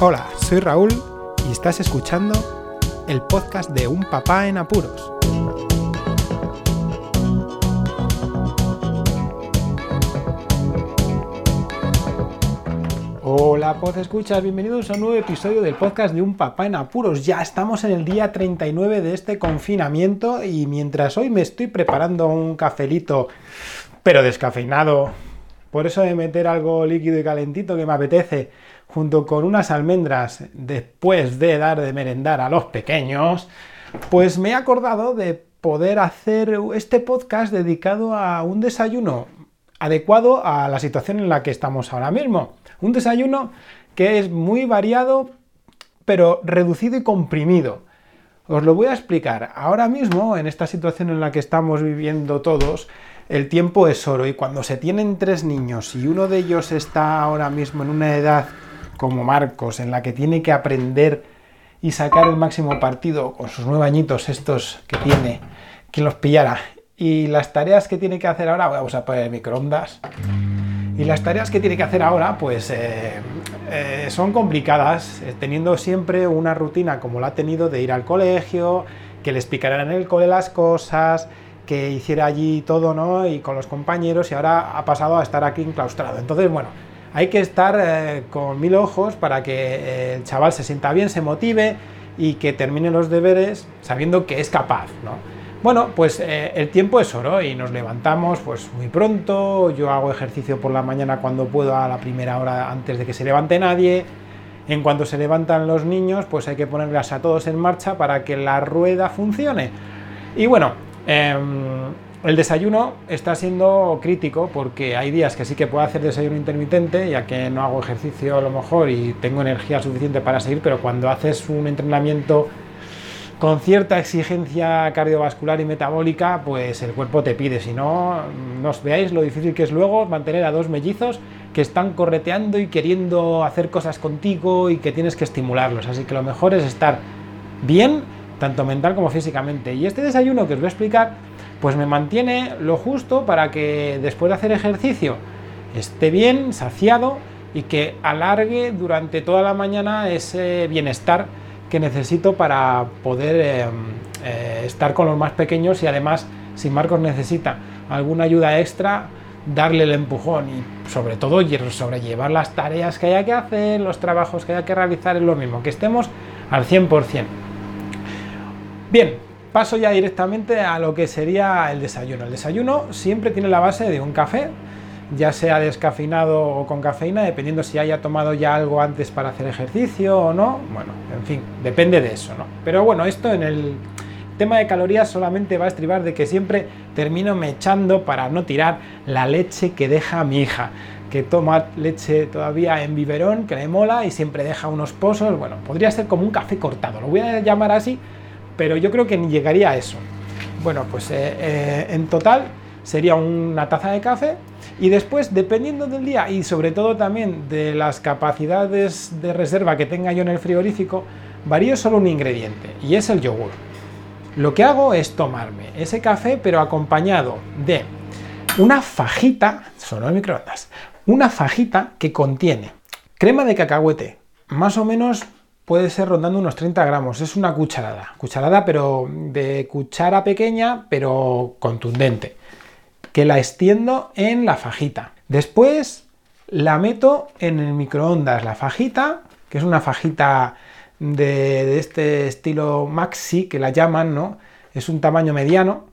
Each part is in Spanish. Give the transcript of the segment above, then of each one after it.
Hola, soy Raúl y estás escuchando el podcast de Un Papá en Apuros. Hola, pod escuchas, bienvenidos a un nuevo episodio del podcast de Un Papá en Apuros. Ya estamos en el día 39 de este confinamiento y mientras hoy me estoy preparando un cafelito, pero descafeinado, por eso de meter algo líquido y calentito que me apetece junto con unas almendras después de dar de merendar a los pequeños, pues me he acordado de poder hacer este podcast dedicado a un desayuno adecuado a la situación en la que estamos ahora mismo. Un desayuno que es muy variado, pero reducido y comprimido. Os lo voy a explicar. Ahora mismo, en esta situación en la que estamos viviendo todos, el tiempo es oro y cuando se tienen tres niños y uno de ellos está ahora mismo en una edad como Marcos, en la que tiene que aprender y sacar el máximo partido con sus nueve añitos estos que tiene, quien los pillara. Y las tareas que tiene que hacer ahora, vamos a poner microondas. Y las tareas que tiene que hacer ahora, pues eh, eh, son complicadas, eh, teniendo siempre una rutina como la ha tenido de ir al colegio, que le explicaran en el cole las cosas, que hiciera allí todo, ¿no? Y con los compañeros, y ahora ha pasado a estar aquí enclaustrado. Entonces, bueno, hay que estar eh, con mil ojos para que eh, el chaval se sienta bien, se motive y que termine los deberes sabiendo que es capaz, Bueno, pues eh, el tiempo es oro y nos levantamos pues muy pronto, yo hago ejercicio por la mañana cuando puedo a la primera hora antes de que se levante nadie, en cuanto se levantan los niños pues hay que ponerlas a todos en marcha para que la rueda funcione. Y bueno, em, el desayuno está siendo crítico porque hay días que sí que puedo hacer desayuno intermitente, ya que no hago ejercicio a lo mejor y tengo energía suficiente para seguir, pero cuando haces un entrenamiento con cierta exigencia cardiovascular y metabólica, pues el cuerpo te pide. Si no, no os veáis lo difícil que es luego mantener a dos mellizos que están correteando y queriendo hacer cosas contigo y que tienes que estimularlos. Así que lo mejor es estar bien, tanto mental como físicamente. Y este desayuno que os voy a explicar pues me mantiene lo justo para que después de hacer ejercicio esté bien, saciado y que alargue durante toda la mañana ese bienestar que necesito para poder eh, eh, estar con los más pequeños y además si Marcos necesita alguna ayuda extra darle el empujón y sobre todo sobrellevar las tareas que haya que hacer, los trabajos que haya que realizar es lo mismo, que estemos al 100%. Bien, paso ya directamente a lo que sería el desayuno. El desayuno siempre tiene la base de un café, ya sea descafeinado o con cafeína, dependiendo si haya tomado ya algo antes para hacer ejercicio o no. Bueno, en fin, depende de eso, ¿no? Pero bueno, esto en el tema de calorías solamente va a estribar de que siempre termino me echando para no tirar la leche que deja mi hija que toma leche todavía en biberón, que le mola y siempre deja unos pozos. Bueno, podría ser como un café cortado, lo voy a llamar así pero yo creo que ni llegaría a eso. Bueno, pues eh, eh, en total sería una taza de café y después, dependiendo del día y sobre todo también de las capacidades de reserva que tenga yo en el frigorífico, varío solo un ingrediente y es el yogur. Lo que hago es tomarme ese café pero acompañado de una fajita, solo en microondas, una fajita que contiene crema de cacahuete, más o menos puede ser rondando unos 30 gramos. Es una cucharada. Cucharada, pero de cuchara pequeña, pero contundente. Que la extiendo en la fajita. Después la meto en el microondas. La fajita, que es una fajita de, este estilo maxi, que la llaman, ¿no? Es un tamaño mediano.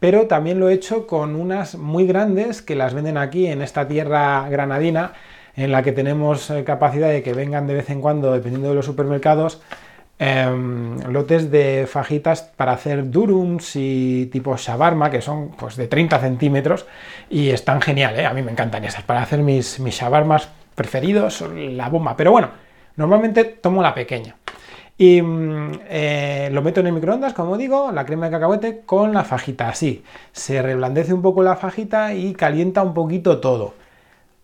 Pero también lo he hecho con unas muy grandes que las venden aquí en esta tierra granadina en la que tenemos eh, capacidad de que vengan de vez en cuando, dependiendo de los supermercados, em, lotes de fajitas para hacer durums y tipo shawarma, que son pues de 30 centímetros y están genial, ¿eh? a mí me encantan esas, para hacer mis, mis shawarmas preferidos, la bomba, pero bueno, normalmente tomo la pequeña. Y mm, eh, lo meto en el microondas, como digo, la crema de cacahuete con la fajita, así. Se reblandece un poco la fajita y calienta un poquito todo.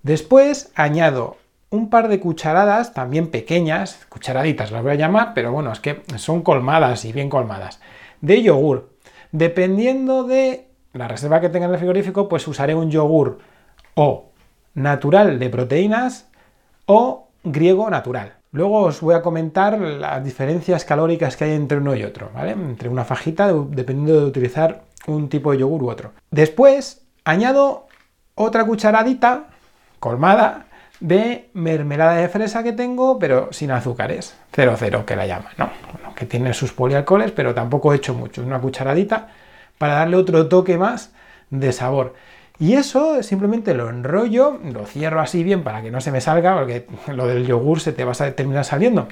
Después añado un par de cucharadas, también pequeñas, cucharaditas las voy a llamar, pero bueno, es que son colmadas y bien colmadas, de yogur. Dependiendo de la reserva que tenga en el frigorífico, pues usaré un yogur o natural de proteínas o griego natural. Luego os voy a comentar las diferencias calóricas que hay entre uno y otro, ¿vale? Entre una fajita, dependiendo de utilizar un tipo de yogur u otro. Después añado otra cucharadita colmada de mermelada de fresa que tengo, pero sin azúcares, 00 que la llaman, ¿no? que tiene sus polialcoholes, pero tampoco he hecho mucho, una cucharadita para darle otro toque más de sabor. Y eso simplemente lo enrollo, lo cierro así bien para que no se me salga, porque lo del yogur se te va a terminar saliendo.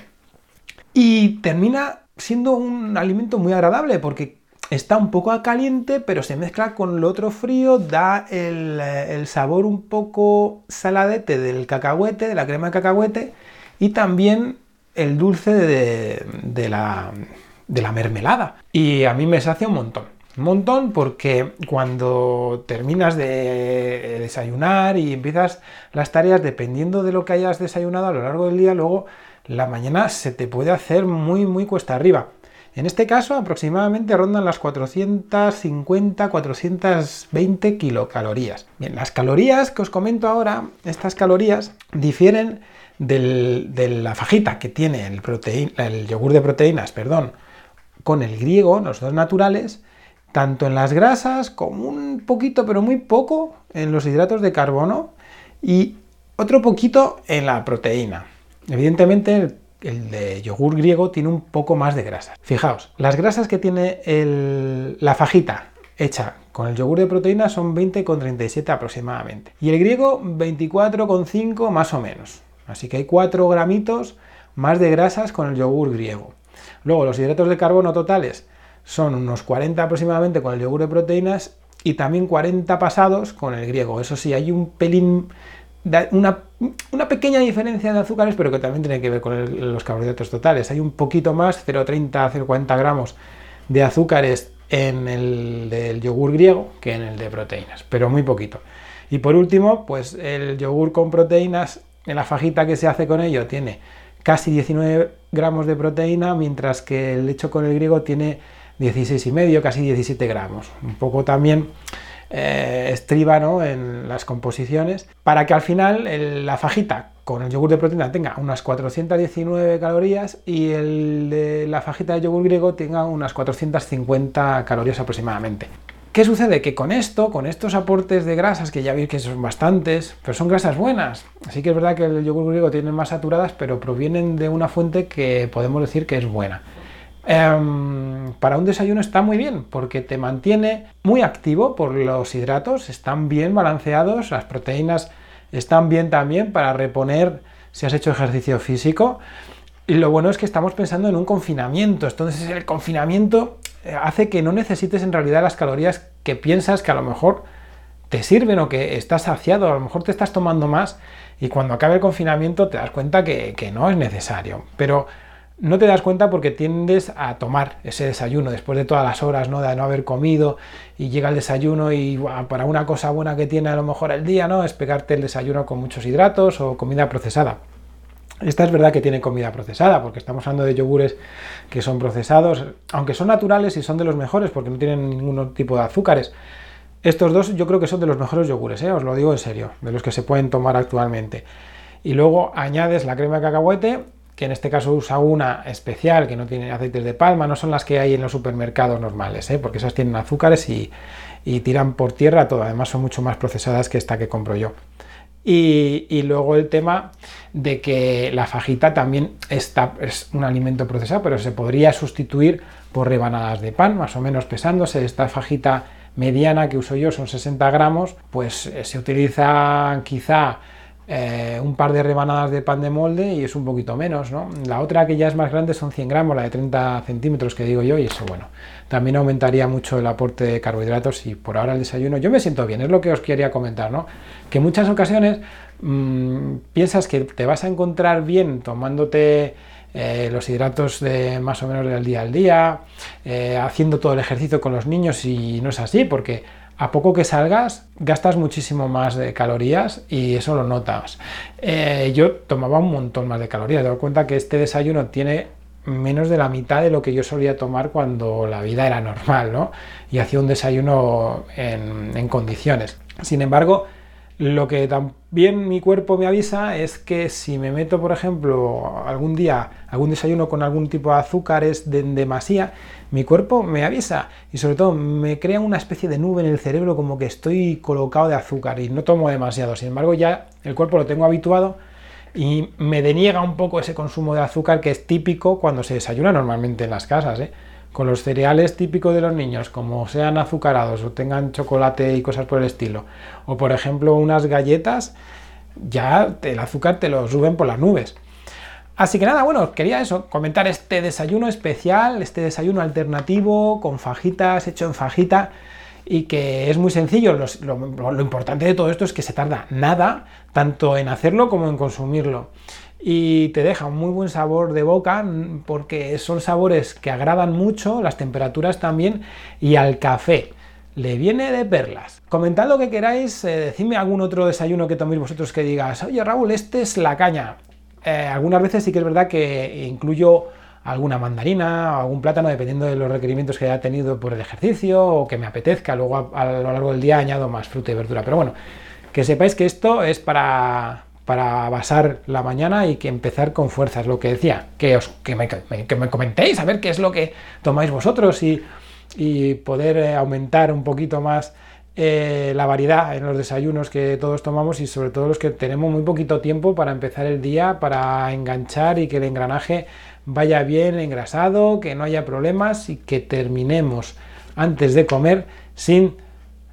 Y termina siendo un alimento muy agradable porque está un poco caliente, pero se mezcla con lo otro frío, da el, sabor un poco saladete del cacahuete, de la crema de cacahuete, y también el dulce de, la, de la mermelada. Y a mí me sacia un montón. Un montón porque cuando terminas de desayunar y empiezas las tareas dependiendo de lo que hayas desayunado a lo largo del día, luego la mañana se te puede hacer muy muy cuesta arriba. En este caso aproximadamente rondan las 450-420 kilocalorías. Bien, las calorías que os comento ahora, estas calorías difieren de la fajita que tiene el, el yogur de proteínas, perdón, con el griego, los dos naturales, tanto en las grasas como un poquito, pero muy poco, en los hidratos de carbono y otro poquito en la proteína. Evidentemente el, de yogur griego tiene un poco más de grasas. Fijaos, las grasas que tiene la fajita hecha con el yogur de proteína son 20,37 aproximadamente. Y el griego 24,5 más o menos. Así que hay 4 gramitos más de grasas con el yogur griego. Luego los hidratos de carbono totales son unos 40 aproximadamente con el yogur de proteínas y también 40 pasados con el griego. Eso sí, hay un pelín, una, pequeña diferencia de azúcares, pero que también tiene que ver con los carbohidratos totales. Hay un poquito más, 0,30, 0,40 gramos de azúcares en el del yogur griego que en el de proteínas, pero muy poquito. Y por último, pues el yogur con proteínas, en la fajita que se hace con ello, tiene casi 19 gramos de proteína, mientras que el hecho con el griego tiene 16 y medio, casi 17 gramos. Un poco también eh, estriba en las composiciones para que al final la fajita con el yogur de proteína tenga unas 419 calorías y el de la fajita de yogur griego tenga unas 450 calorías aproximadamente. ¿Qué sucede? Que con esto, con estos aportes de grasas, que ya veis que son bastantes, pero son grasas buenas. Así que es verdad que el yogur griego tiene más saturadas, pero provienen de una fuente que podemos decir que es buena. Em, para un desayuno está muy bien porque te mantiene muy activo por los hidratos, están bien balanceados, las proteínas están bien también para reponer si has hecho ejercicio físico. Y lo bueno es que estamos pensando en un confinamiento, entonces el confinamiento eh, hace que no necesites en realidad las calorías que piensas que a lo mejor te sirven o que estás saciado, a lo mejor te estás tomando más y cuando acabe el confinamiento te das cuenta que, que no es necesario. Pero no te das cuenta porque tiendes a tomar ese desayuno después de todas las horas ¿no? de no haber comido y llega el desayuno y para una cosa buena que tiene a lo mejor el día no es pegarte el desayuno con muchos hidratos o comida procesada. Esta es verdad que tiene comida procesada, porque estamos hablando de yogures que son procesados, aunque son naturales y son de los mejores porque no tienen ningún tipo de azúcares. Estos dos yo creo que son de los mejores yogures, ¿eh? os lo digo en serio, de los que se pueden tomar actualmente. Y luego añades la crema de cacahuete que en este caso usa una especial que no tiene aceites de palma, no son las que hay en los supermercados normales, ¿eh? porque esas tienen azúcares y, tiran por tierra todo, además son mucho más procesadas que esta que compro yo. Y, luego el tema de que la fajita también está, es un alimento procesado, pero se podría sustituir por rebanadas de pan, más o menos pesándose. Esta fajita mediana que uso yo son 60 gramos, pues eh, se utiliza quizá eh, un par de rebanadas de pan de molde y es un poquito menos, ¿no? La otra que ya es más grande son 100 gramos, la de 30 centímetros que digo yo, y eso, bueno, también aumentaría mucho el aporte de carbohidratos y por ahora el desayuno, yo me siento bien, es lo que os quería comentar, ¿no? Que en muchas ocasiones mm, piensas que te vas a encontrar bien tomándote eh, los hidratos de más o menos del día al día, eh, haciendo todo el ejercicio con los niños y no es así, porque a poco que salgas gastas muchísimo más de calorías y eso lo notas. Eh, yo tomaba un montón más de calorías, me doy cuenta que este desayuno tiene menos de la mitad de lo que yo solía tomar cuando la vida era normal, ¿no? Y hacía un desayuno en, condiciones. Sin embargo, Lo que también mi cuerpo me avisa es que si me meto, por ejemplo, algún día algún desayuno con algún tipo de azúcares de demasía, mi cuerpo me avisa y sobre todo me crea una especie de nube en el cerebro como que estoy colocado de azúcar y no tomo demasiado. Sin embargo, ya el cuerpo lo tengo habituado y me deniega un poco ese consumo de azúcar que es típico cuando se desayuna normalmente en las casas. ¿eh? Con los cereales típicos de los niños, como sean azucarados o tengan chocolate y cosas por el estilo, o por ejemplo unas galletas, ya el azúcar te lo suben por las nubes. Así que nada, bueno, quería eso, comentar este desayuno especial, este desayuno alternativo con fajitas, hecho en fajita y que es muy sencillo. Lo, importante de todo esto es que se tarda nada, tanto en hacerlo como en consumirlo. Y te deja un muy buen sabor de boca porque son sabores que agradan mucho, las temperaturas también, y al café. Le viene de perlas. Comentad lo que queráis, eh, decidme algún otro desayuno que toméis vosotros que digas, oye Raúl, este es la caña. Eh, algunas veces sí que es verdad que incluyo alguna mandarina o algún plátano, dependiendo de los requerimientos que haya tenido por el ejercicio o que me apetezca. Luego a, lo largo del día añado más fruta y verdura. Pero bueno, que sepáis que esto es para, para basar la mañana y que empezar con fuerzas. Lo que decía, que, os, que, me, que me comentéis a ver qué es lo que tomáis vosotros y, poder eh, aumentar un poquito más eh, la variedad en los desayunos que todos tomamos y sobre todo los que tenemos muy poquito tiempo para empezar el día, para enganchar y que el engranaje vaya bien engrasado, que no haya problemas y que terminemos antes de comer sin,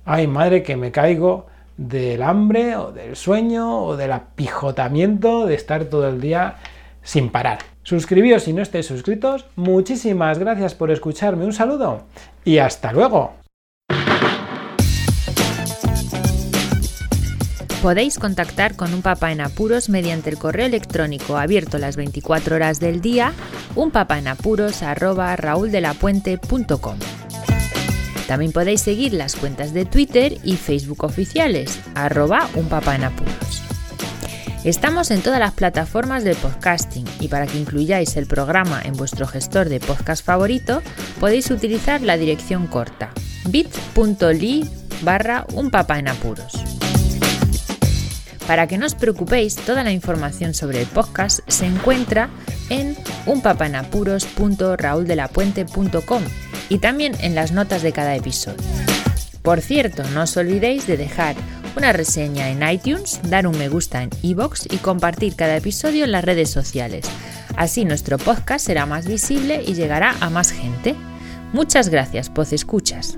ay madre que me caigo del hambre o del sueño o del apijotamiento de estar todo el día sin parar. Suscribíos si no estáis suscritos. Muchísimas gracias por escucharme. Un saludo y hasta luego. Podéis contactar con un papá en apuros mediante el correo electrónico abierto las 24 horas del día, unpapaenapuros@rauldelapuente.com. También podéis seguir las cuentas de Twitter y Facebook oficiales, arroba unpapaenapuros. Estamos en todas las plataformas de podcasting y para que incluyáis el programa en vuestro gestor de podcast favorito podéis utilizar la dirección corta bit.ly barra un en apuros. Para que no os preocupéis, toda la información sobre el podcast se encuentra en unpapanapuros.rauldelapuente.com y también en las notas de cada episodio. Por cierto, no os olvidéis de dejar una reseña en iTunes, dar un me gusta en iBox y compartir cada episodio en las redes sociales. Así nuestro podcast será más visible y llegará a más gente. Muchas gracias, Poz Escuchas.